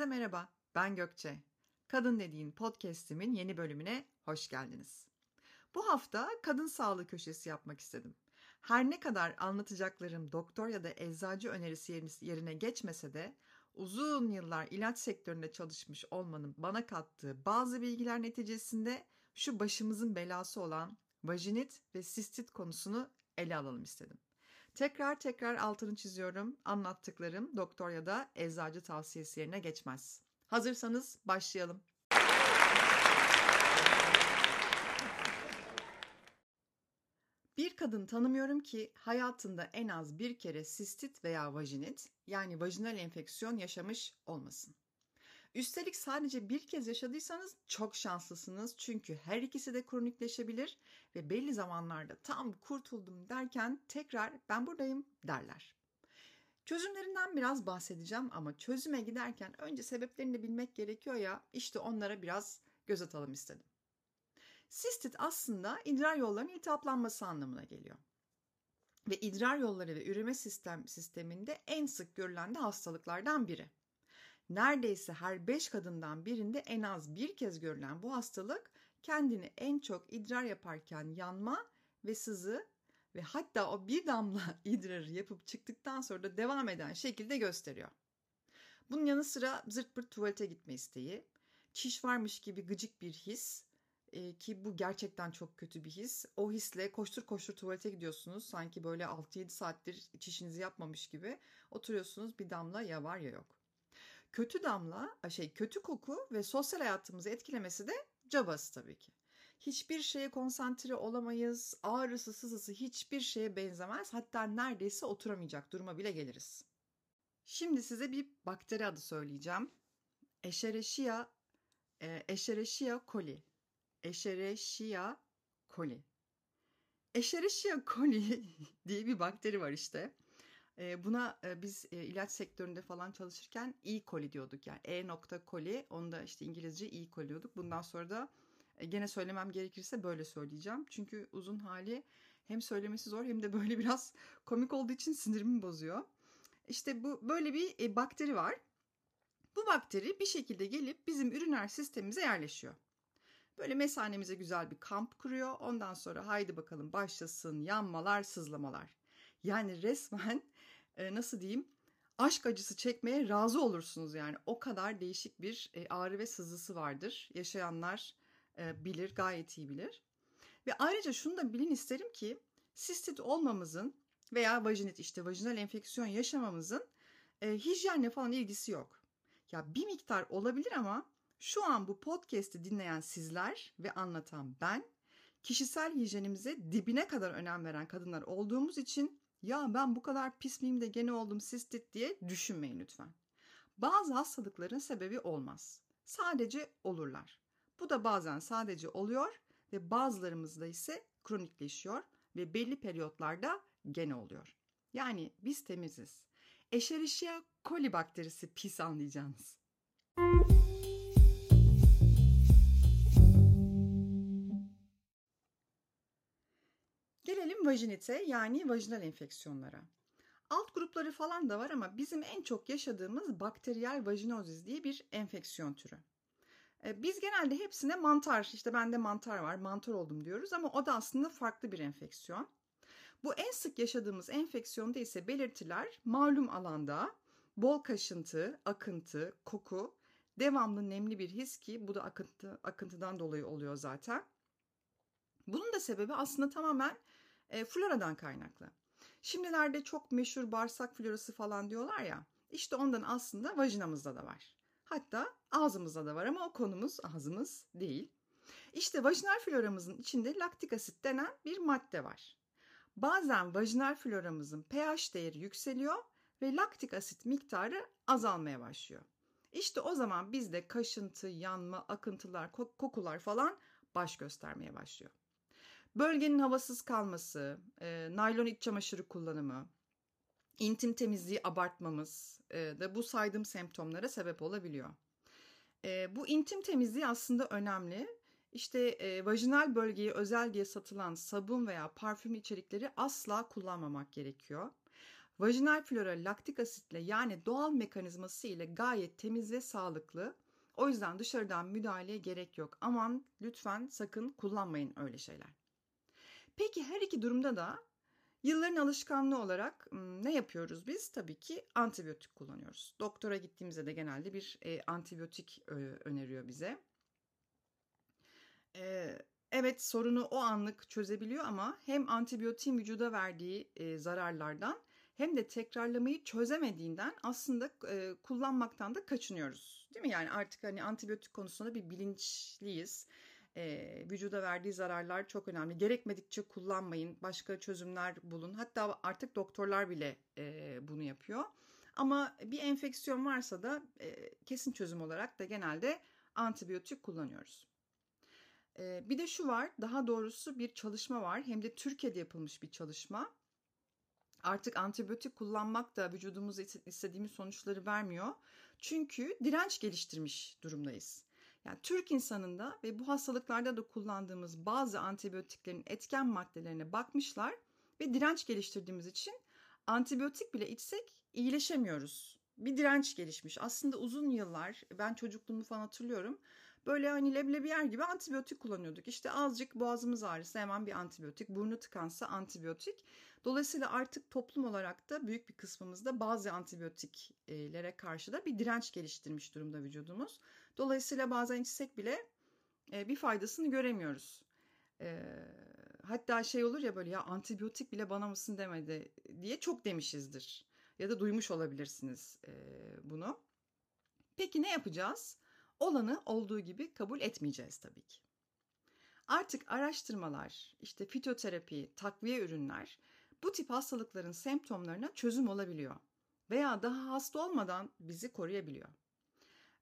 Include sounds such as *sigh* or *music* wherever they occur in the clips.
Herkese merhaba, ben Gökçe. Kadın Dediğin podcast'imin yeni bölümüne hoş geldiniz. Bu hafta kadın sağlığı köşesi yapmak istedim. Her ne kadar anlatacaklarım doktor ya da eczacı önerisi yerine geçmese de uzun yıllar ilaç sektöründe çalışmış olmanın bana kattığı bazı bilgiler neticesinde şu başımızın belası olan vajinit ve sistit konusunu ele alalım istedim. Tekrar tekrar altını çiziyorum. Anlattıklarım doktor ya da eczacı tavsiyesi yerine geçmez. Hazırsanız başlayalım. Bir kadın tanımıyorum ki hayatında en az bir kere sistit veya vajinit yani vajinal enfeksiyon yaşamış olmasın. Üstelik sadece bir kez yaşadıysanız çok şanslısınız çünkü her ikisi de kronikleşebilir ve belli zamanlarda tam kurtuldum derken tekrar ben buradayım derler. Çözümlerinden biraz bahsedeceğim ama çözüme giderken önce sebeplerini bilmek gerekiyor ya işte onlara biraz göz atalım istedim. Sistit aslında idrar yollarının iltihaplanması anlamına geliyor. Ve idrar yolları ve üreme sistem sisteminde en sık görülen de hastalıklardan biri. Neredeyse her 5 kadından birinde en az bir kez görülen bu hastalık kendini en çok idrar yaparken yanma ve sızı ve hatta o bir damla *laughs* idrarı yapıp çıktıktan sonra da devam eden şekilde gösteriyor. Bunun yanı sıra zırt pırt tuvalete gitme isteği, çiş varmış gibi gıcık bir his e, ki bu gerçekten çok kötü bir his. O hisle koştur koştur tuvalete gidiyorsunuz. Sanki böyle 6-7 saattir çişinizi yapmamış gibi oturuyorsunuz bir damla ya var ya yok. Kötü damla, şey kötü koku ve sosyal hayatımızı etkilemesi de cabası tabii ki. Hiçbir şeye konsantre olamayız. Ağrısı, sızısı hiçbir şeye benzemez. Hatta neredeyse oturamayacak duruma bile geliriz. Şimdi size bir bakteri adı söyleyeceğim. Escherichia, Escherichia coli. Escherichia coli. Escherichia coli *laughs* diye bir bakteri var işte. Buna biz ilaç sektöründe falan çalışırken E. coli diyorduk yani E. coli onu da işte İngilizce E. coli diyorduk. Bundan sonra da gene söylemem gerekirse böyle söyleyeceğim. Çünkü uzun hali hem söylemesi zor hem de *laughs* böyle biraz komik olduğu için sinirimi bozuyor. İşte bu böyle bir bakteri var. Bu bakteri bir şekilde gelip bizim üriner sistemimize yerleşiyor. Böyle mesanemize güzel bir kamp kuruyor. Ondan sonra haydi bakalım başlasın yanmalar, sızlamalar. Yani resmen e, nasıl diyeyim aşk acısı çekmeye razı olursunuz yani. O kadar değişik bir e, ağrı ve sızısı vardır. Yaşayanlar e, bilir, gayet iyi bilir. Ve ayrıca şunu da bilin isterim ki sistit olmamızın veya vajinit işte vajinal enfeksiyon yaşamamızın e, hijyenle falan ilgisi yok. Ya bir miktar olabilir ama şu an bu podcast'i dinleyen sizler ve anlatan ben kişisel hijyenimize dibine kadar önem veren kadınlar olduğumuz için ya ben bu kadar pis miyim de gene oldum sistit diye düşünmeyin lütfen. Bazı hastalıkların sebebi olmaz. Sadece olurlar. Bu da bazen sadece oluyor ve bazılarımızda ise kronikleşiyor ve belli periyotlarda gene oluyor. Yani biz temiziz. Escherichia coli bakterisi pis anlayacağınız. Gelelim vajinite yani vajinal enfeksiyonlara. Alt grupları falan da var ama bizim en çok yaşadığımız bakteriyel vajinozis diye bir enfeksiyon türü. E, biz genelde hepsine mantar, işte bende mantar var, mantar oldum diyoruz ama o da aslında farklı bir enfeksiyon. Bu en sık yaşadığımız enfeksiyonda ise belirtiler malum alanda bol kaşıntı, akıntı, koku, devamlı nemli bir his ki bu da akıntı, akıntıdan dolayı oluyor zaten. Bunun da sebebi aslında tamamen e, floradan kaynaklı. Şimdilerde çok meşhur bağırsak florası falan diyorlar ya. İşte ondan aslında vajinamızda da var. Hatta ağzımızda da var ama o konumuz ağzımız değil. İşte vajinal floramızın içinde laktik asit denen bir madde var. Bazen vajinal floramızın pH değeri yükseliyor ve laktik asit miktarı azalmaya başlıyor. İşte o zaman bizde kaşıntı, yanma, akıntılar, kokular falan baş göstermeye başlıyor. Bölgenin havasız kalması, e, naylon iç çamaşırı kullanımı, intim temizliği abartmamız e, da bu saydığım semptomlara sebep olabiliyor. E, bu intim temizliği aslında önemli. İşte e, vajinal bölgeye özel diye satılan sabun veya parfüm içerikleri asla kullanmamak gerekiyor. Vajinal flora laktik asitle yani doğal mekanizması ile gayet temiz ve sağlıklı. O yüzden dışarıdan müdahaleye gerek yok. Aman lütfen sakın kullanmayın öyle şeyler. Peki her iki durumda da yılların alışkanlığı olarak ne yapıyoruz biz? Tabii ki antibiyotik kullanıyoruz. Doktora gittiğimizde de genelde bir e, antibiyotik e, öneriyor bize. E, evet sorunu o anlık çözebiliyor ama hem antibiyotin vücuda verdiği e, zararlardan hem de tekrarlamayı çözemediğinden aslında e, kullanmaktan da kaçınıyoruz. Değil mi? Yani artık hani antibiyotik konusunda bir bilinçliyiz. E, vücuda verdiği zararlar çok önemli. Gerekmedikçe kullanmayın, başka çözümler bulun. Hatta artık doktorlar bile e, bunu yapıyor. Ama bir enfeksiyon varsa da e, kesin çözüm olarak da genelde antibiyotik kullanıyoruz. E, bir de şu var, daha doğrusu bir çalışma var. Hem de Türkiye'de yapılmış bir çalışma artık antibiyotik kullanmak da vücudumuz istediğimiz sonuçları vermiyor. Çünkü direnç geliştirmiş durumdayız. Yani Türk insanında ve bu hastalıklarda da kullandığımız bazı antibiyotiklerin etken maddelerine bakmışlar ve direnç geliştirdiğimiz için antibiyotik bile içsek iyileşemiyoruz. Bir direnç gelişmiş. Aslında uzun yıllar ben çocukluğumu falan hatırlıyorum. Böyle hani leblebi yer gibi antibiyotik kullanıyorduk. İşte azıcık boğazımız ağrısı hemen bir antibiyotik, burnu tıkansa antibiyotik. Dolayısıyla artık toplum olarak da büyük bir kısmımızda bazı antibiyotiklere karşı da bir direnç geliştirmiş durumda vücudumuz. Dolayısıyla bazen içsek bile e, bir faydasını göremiyoruz. E, hatta şey olur ya böyle ya antibiyotik bile bana mısın demedi diye çok demişizdir. Ya da duymuş olabilirsiniz e, bunu. Peki ne yapacağız? Olanı olduğu gibi kabul etmeyeceğiz tabii ki. Artık araştırmalar, işte fitoterapi, takviye ürünler bu tip hastalıkların semptomlarına çözüm olabiliyor veya daha hasta olmadan bizi koruyabiliyor.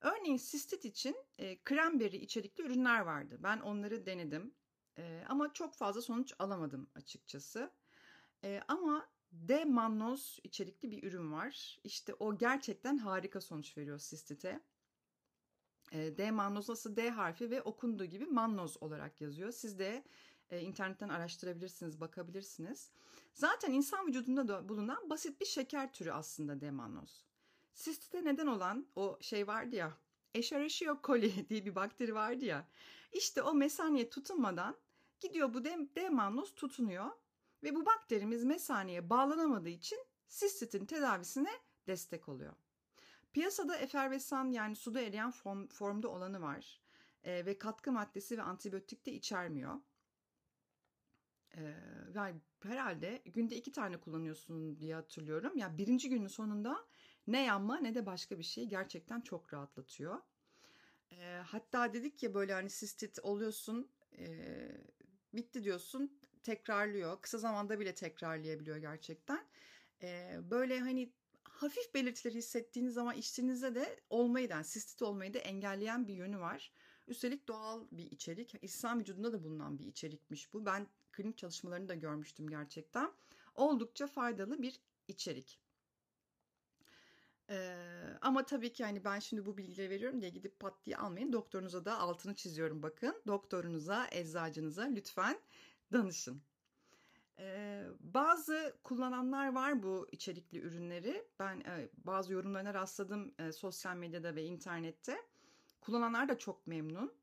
Örneğin sistit için e, kremberi içerikli ürünler vardı. Ben onları denedim e, ama çok fazla sonuç alamadım açıkçası. E, ama D-mannoz içerikli bir ürün var. İşte o gerçekten harika sonuç veriyor sistite. E, D mannoz nasıl D harfi ve okunduğu gibi mannoz olarak yazıyor. Siz de e, internetten araştırabilirsiniz, bakabilirsiniz. Zaten insan vücudunda da bulunan basit bir şeker türü aslında D-mannoz. Sistite neden olan o şey vardı ya, Escherichia coli *laughs* diye bir bakteri vardı ya. İşte o mesaneye tutunmadan gidiyor bu D-mannoz tutunuyor ve bu bakterimiz mesaneye bağlanamadığı için sistitin tedavisine destek oluyor. Piyasada efervesan yani suda eriyen form, formda olanı var e, ve katkı maddesi ve antibiyotik de içermiyor. E, yani herhalde günde iki tane kullanıyorsun diye hatırlıyorum. Ya yani birinci günün sonunda ne yanma ne de başka bir şey gerçekten çok rahatlatıyor. E, hatta dedik ya böyle hani sistit oluyorsun e, bitti diyorsun tekrarlıyor. Kısa zamanda bile tekrarlayabiliyor gerçekten. E, böyle hani hafif belirtileri hissettiğiniz zaman içtiğinizde de olmayı da, sistit olmayı da engelleyen bir yönü var. Üstelik doğal bir içerik. İnsan vücudunda da bulunan bir içerikmiş bu. Ben klinik çalışmalarını da görmüştüm gerçekten. Oldukça faydalı bir içerik. Ama tabii ki hani ben şimdi bu bilgileri veriyorum diye gidip pat diye almayın. Doktorunuza da altını çiziyorum bakın. Doktorunuza, eczacınıza lütfen danışın. Bazı kullananlar var bu içerikli ürünleri. Ben e, bazı yorumlarına rastladım e, sosyal medyada ve internette. Kullananlar da çok memnun.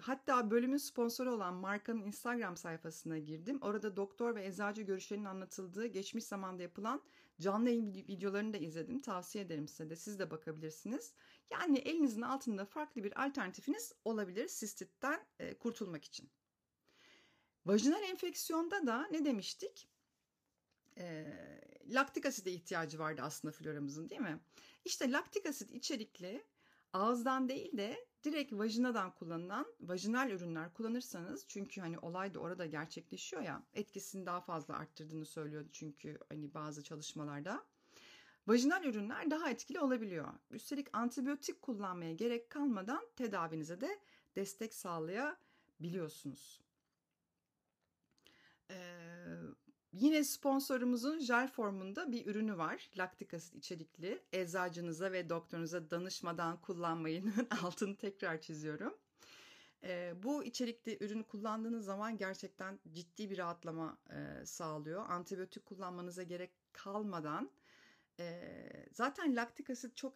Hatta bölümün sponsoru olan markanın Instagram sayfasına girdim. Orada doktor ve eczacı görüşlerinin anlatıldığı geçmiş zamanda yapılan canlı yayın videolarını da izledim. Tavsiye ederim size de siz de bakabilirsiniz. Yani elinizin altında farklı bir alternatifiniz olabilir sistitten kurtulmak için. Vajinal enfeksiyonda da ne demiştik? E, laktik aside ihtiyacı vardı aslında floramızın değil mi? İşte laktik asit içerikli ağızdan değil de direkt vajinadan kullanılan vajinal ürünler kullanırsanız çünkü hani olay da orada gerçekleşiyor ya etkisini daha fazla arttırdığını söylüyordu çünkü hani bazı çalışmalarda. Vajinal ürünler daha etkili olabiliyor. Üstelik antibiyotik kullanmaya gerek kalmadan tedavinize de destek sağlayabiliyorsunuz. Ee, yine sponsorumuzun jel formunda bir ürünü var. Laktik asit içerikli. Eczacınıza ve doktorunuza danışmadan kullanmayın. *laughs* Altını tekrar çiziyorum. Ee, bu içerikli ürünü kullandığınız zaman gerçekten ciddi bir rahatlama e, sağlıyor. Antibiyotik kullanmanıza gerek kalmadan e, zaten laktik asit çok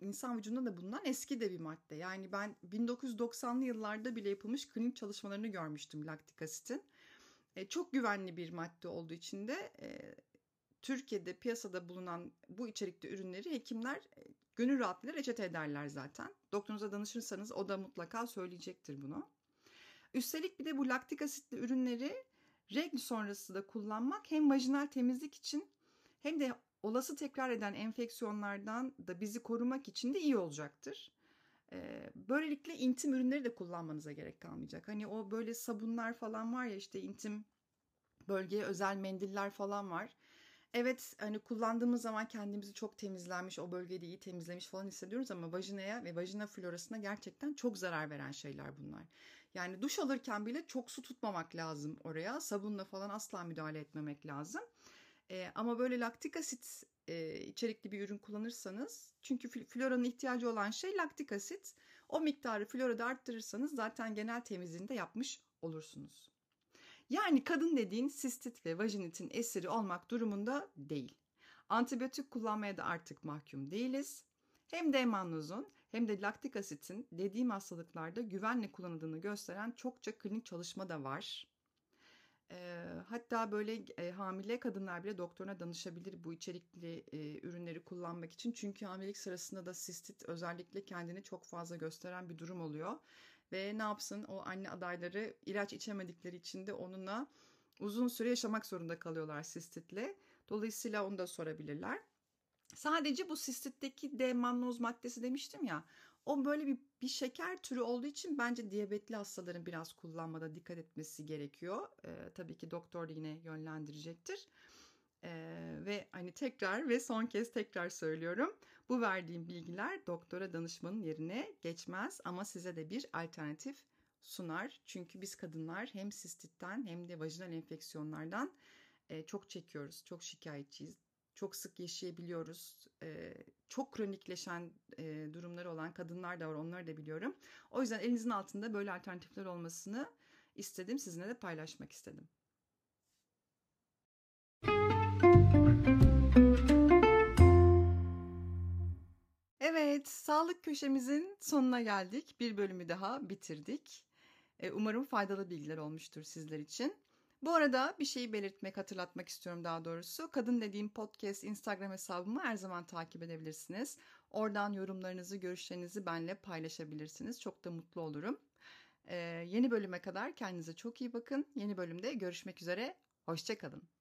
insan vücudunda da bulunan eski de bir madde. Yani ben 1990'lı yıllarda bile yapılmış klinik çalışmalarını görmüştüm laktik asitin. E, çok güvenli bir madde olduğu için de e, Türkiye'de piyasada bulunan bu içerikli ürünleri hekimler e, gönül rahatlığıyla reçete ederler zaten. Doktorunuza danışırsanız o da mutlaka söyleyecektir bunu. Üstelik bir de bu laktik asitli ürünleri regl sonrası da kullanmak hem vajinal temizlik için hem de olası tekrar eden enfeksiyonlardan da bizi korumak için de iyi olacaktır. Böylelikle intim ürünleri de kullanmanıza gerek kalmayacak. Hani o böyle sabunlar falan var ya işte intim bölgeye özel mendiller falan var. Evet hani kullandığımız zaman kendimizi çok temizlenmiş, o bölgeyi iyi temizlemiş falan hissediyoruz ama vajinaya ve vajina florasına gerçekten çok zarar veren şeyler bunlar. Yani duş alırken bile çok su tutmamak lazım oraya. Sabunla falan asla müdahale etmemek lazım. E, ama böyle laktik asit e, içerikli bir ürün kullanırsanız çünkü floranın ihtiyacı olan şey laktik asit. O miktarı florada arttırırsanız zaten genel temizliğini de yapmış olursunuz. Yani kadın dediğin sistit ve vajinitin esiri olmak durumunda değil. Antibiyotik kullanmaya da artık mahkum değiliz. Hem demannozun hem de laktik asitin dediğim hastalıklarda güvenle kullanıldığını gösteren çokça klinik çalışma da var. Hatta böyle hamile kadınlar bile doktoruna danışabilir bu içerikli ürünleri kullanmak için. Çünkü hamilelik sırasında da sistit özellikle kendini çok fazla gösteren bir durum oluyor. Ve ne yapsın o anne adayları ilaç içemedikleri için de onunla uzun süre yaşamak zorunda kalıyorlar sistitle. Dolayısıyla onu da sorabilirler. Sadece bu sistitteki D mannoz maddesi demiştim ya. O böyle bir, bir şeker türü olduğu için bence diyabetli hastaların biraz kullanmada dikkat etmesi gerekiyor. Ee, tabii ki doktor yine yönlendirecektir. Ee, ve hani tekrar ve son kez tekrar söylüyorum. Bu verdiğim bilgiler doktora danışmanın yerine geçmez ama size de bir alternatif sunar. Çünkü biz kadınlar hem sistitten hem de vajinal enfeksiyonlardan e, çok çekiyoruz, çok şikayetçiyiz çok sık yaşayabiliyoruz. Çok kronikleşen e, durumları olan kadınlar da var onları da biliyorum. O yüzden elinizin altında böyle alternatifler olmasını istedim. Sizinle de paylaşmak istedim. Evet, sağlık köşemizin sonuna geldik. Bir bölümü daha bitirdik. Umarım faydalı bilgiler olmuştur sizler için. Bu arada bir şeyi belirtmek, hatırlatmak istiyorum daha doğrusu. Kadın dediğim podcast Instagram hesabımı her zaman takip edebilirsiniz. Oradan yorumlarınızı, görüşlerinizi benimle paylaşabilirsiniz. Çok da mutlu olurum. Ee, yeni bölüme kadar kendinize çok iyi bakın. Yeni bölümde görüşmek üzere. Hoşçakalın.